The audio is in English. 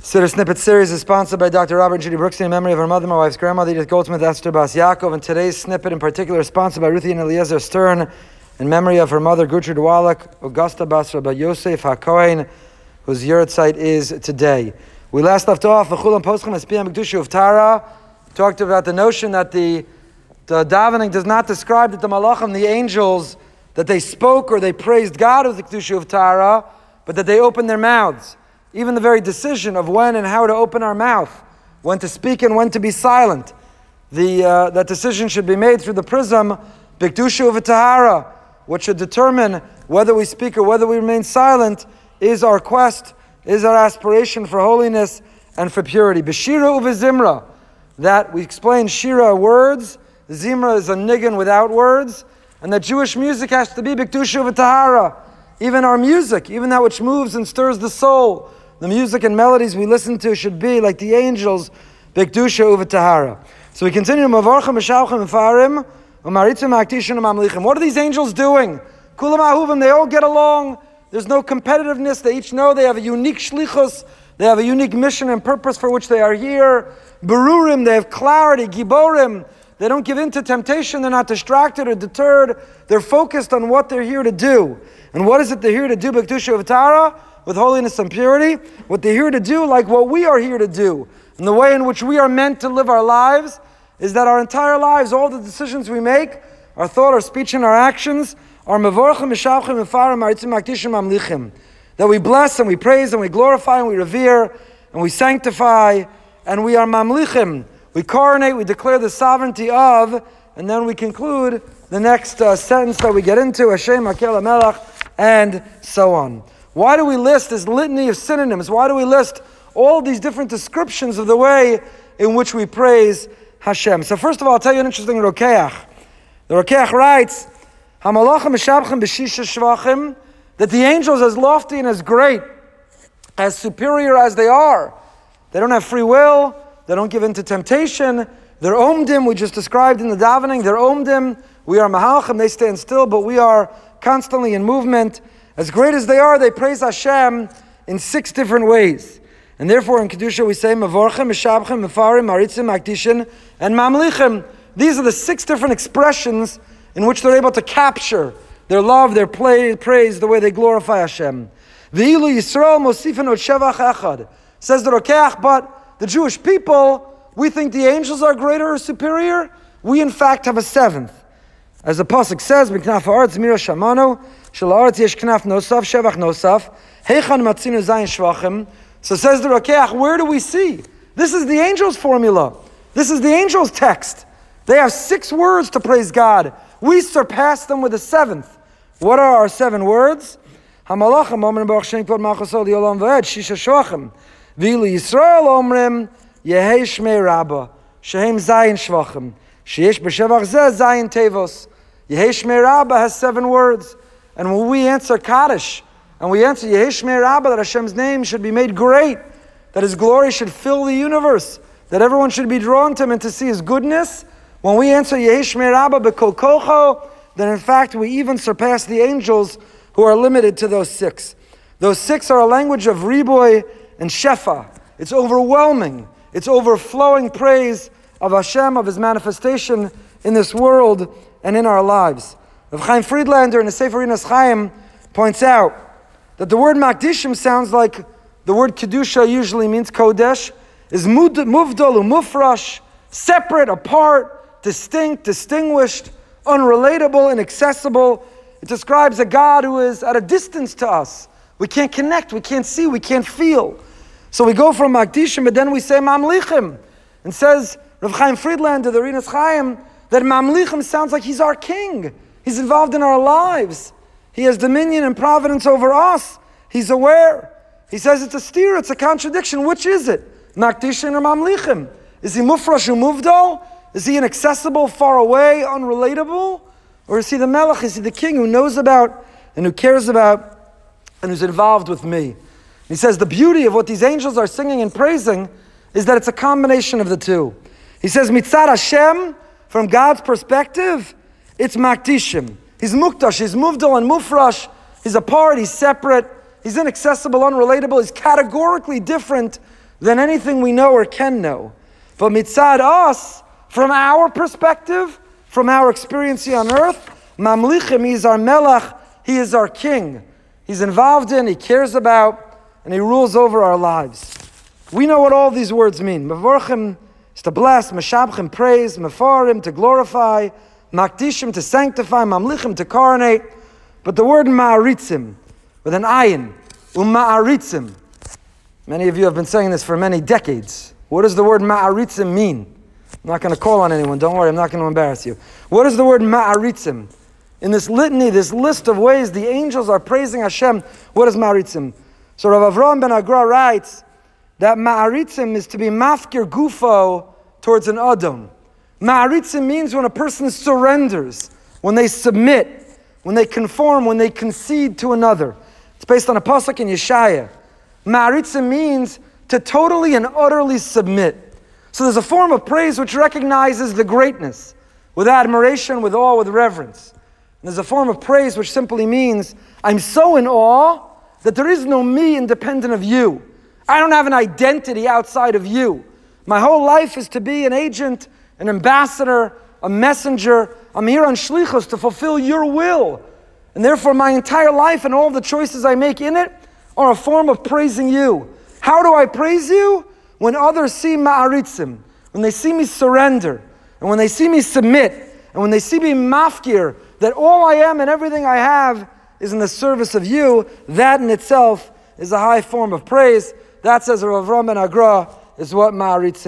Siddur Snippet series is sponsored by Dr. Robert and Judy Brookstein in memory of her mother, my wife's grandmother, Edith Goldsmith, Esther Bas Yaakov. And today's snippet in particular is sponsored by Ruthie and Eliezer Stern in memory of her mother, Gertrude Wallach, Augusta Bas Rabbi Yosef HaKohen, whose yahrzeit is today. We last left off, V'chulam Poschem Espiyam B'Kedusha of Tara, talked about the notion that the, the davening does not describe that the malachim, the angels, that they spoke or they praised God with the Kedusha of Tara, but that they opened their mouths. Even the very decision of when and how to open our mouth, when to speak and when to be silent, the, uh, that decision should be made through the prism, Bikdusha of Tahara, what should determine whether we speak or whether we remain silent, is our quest, is our aspiration for holiness and for purity. Beshira uva zimra, that we explain shira words, zimra is a niggin without words, and that Jewish music has to be Bikdusha of Tahara. Even our music, even that which moves and stirs the soul, the music and melodies we listen to should be like the angels, Bekdusha Uvatahara. So we continue, Mavarchim, Meshalchim, Farim, Umaritzim, Aktishin, Mamlichim. What are these angels doing? Kulam Ahuvim, they all get along. There's no competitiveness. They each know they have a unique shlichus. They have a unique mission and purpose for which they are here. Berurim, they have clarity. Giborim, they don't give in to temptation. They're not distracted or deterred. They're focused on what they're here to do. And what is it they're here to do? Bekdusha Uvatara with holiness and purity, what they're here to do, like what we are here to do. And the way in which we are meant to live our lives is that our entire lives, all the decisions we make, our thought, our speech, and our actions, are mevorchim, mishavchim, mefarim, maritzim, akdishim, amlichim. That we bless and we praise and we glorify and we revere and we sanctify and we are mamlichim. We coronate, we declare the sovereignty of, and then we conclude the next uh, sentence that we get into, Hashem, Akel, Melech, and so on. Why do we list this litany of synonyms? Why do we list all these different descriptions of the way in which we praise Hashem? So first of all, I'll tell you an interesting Rokeach. The Rokeach writes, that the angels, as lofty and as great, as superior as they are, they don't have free will, they don't give in to temptation, they're omdim, we just described in the davening, they're omdim, we are mahalchim, they stand still, but we are constantly in movement. As great as they are, they praise Hashem in six different ways. And therefore in Kedusha we say Mavorchem, Meshabchem, Mefarim, Maritzim, Aktishin, and Mamlichim. These are the six different expressions in which they're able to capture their love, their play, praise, the way they glorify Hashem. V'ilu Yisrael mosifin shevach echad. Says the Rokeach, but the Jewish people, we think the angels are greater or superior. We in fact have a seventh. As the Pasuk says, Miknaf Ha'aretz Mira Shamano, Shalaretz Yesh Knaf Nosaf, Shevach Nosaf, Heichan Matzinu Zayin Shvachim. So says the Rokeach, where do we see? This is the angel's formula. This is the angel's text. They have six words to praise God. We surpass them with a seventh. What are our seven words? Hamalachim Omen Baruch Shem Kvod Malchusol Yolam V'ed Shisha Shvachim V'ili Yisrael Omrim Yehei Shmei Rabba Shehem Zayin Shvachim Sheyesh B'Shevach Zeh Zayin Tevos Yehesh Rabba has seven words. And when we answer Kaddish, and we answer Yehesh Rabba, that Hashem's name should be made great, that His glory should fill the universe, that everyone should be drawn to Him and to see His goodness, when we answer Yehesh Rabba B'Kol Kocho, then in fact we even surpass the angels who are limited to those six. Those six are a language of Riboy and Shefa. It's overwhelming. It's overflowing praise of Hashem, of His manifestation in this world and in our lives. Rav Chaim Friedlander in the Sefer Rinas Chaim points out that the word Makdishim sounds like the word Kedusha usually means Kodesh, is muvdal mufrash, separate, apart, distinct, distinguished, unrelatable, inaccessible. It describes a God who is at a distance to us. We can't connect, we can't see, we can't feel. So we go from Makdishim, but then we say Mamlichim. And says Rav Chaim Friedlander, the Rinas Chaim, that Mamlichim sounds like he's our king. He's involved in our lives. He has dominion and providence over us. He's aware. He says it's a steer, it's a contradiction. Which is it? Makdishin or Mamlichim? Is he Mufrash Muvdo? Is he inaccessible, far away, unrelatable? Or is he the Melech? Is he the king who knows about and who cares about and who's involved with me? He says the beauty of what these angels are singing and praising is that it's a combination of the two. He says, Mitzad Hashem, from God's perspective, it's Makdishim. He's Mukdash, he's Muvdal and Mufrash. He's apart, he's separate, he's inaccessible, unrelatable, he's categorically different than anything we know or can know. But mitzad us, from our perspective, from our experience here on earth, Mamlichim, he's our melech, he is our king. He's involved in, he cares about, and he rules over our lives. We know what all these words mean. Mevorchim is to bless, Meshabchim praise, Mefarim to glorify, Makdishim to sanctify, Mamlichim to coronate. But the word Ma'aritzim, with an ayin, Umma'aritzim. Many of you have been saying this for many decades. What does the word Ma'aritzim mean? I'm not going to call on anyone, don't worry, I'm not going to embarrass you. What does the word Ma'aritzim? In this litany, this list of ways the angels are praising Hashem, what is Ma'aritzim? So Rav Avram ben HaGra writes that Ma'aritzim is to be mafkir gufo towards an Adon. Ma'aritzim means when a person surrenders, when they submit, when they conform, when they concede to another. It's based on a pasuk in Yeshaya. Ma'aritzim means to totally and utterly submit. So there's a form of praise which recognizes the greatness, with admiration, with awe, with reverence. And there's a form of praise which simply means I'm so in awe that there is no me independent of you. I don't have an identity outside of you. My whole life is to be an agent, an ambassador, a messenger. I'm here on shlichus to fulfill your will. And therefore, my entire life and all the choices I make in it are a form of praising you. How do I praise you? When others see ma'aritzim, when they see me surrender, and when they see me submit, and when they see me mafkir, that all I am and everything I have is in the service of you, that in itself is a high form of praise. That says Rav Ram ben HaGra is what ma'aritzim.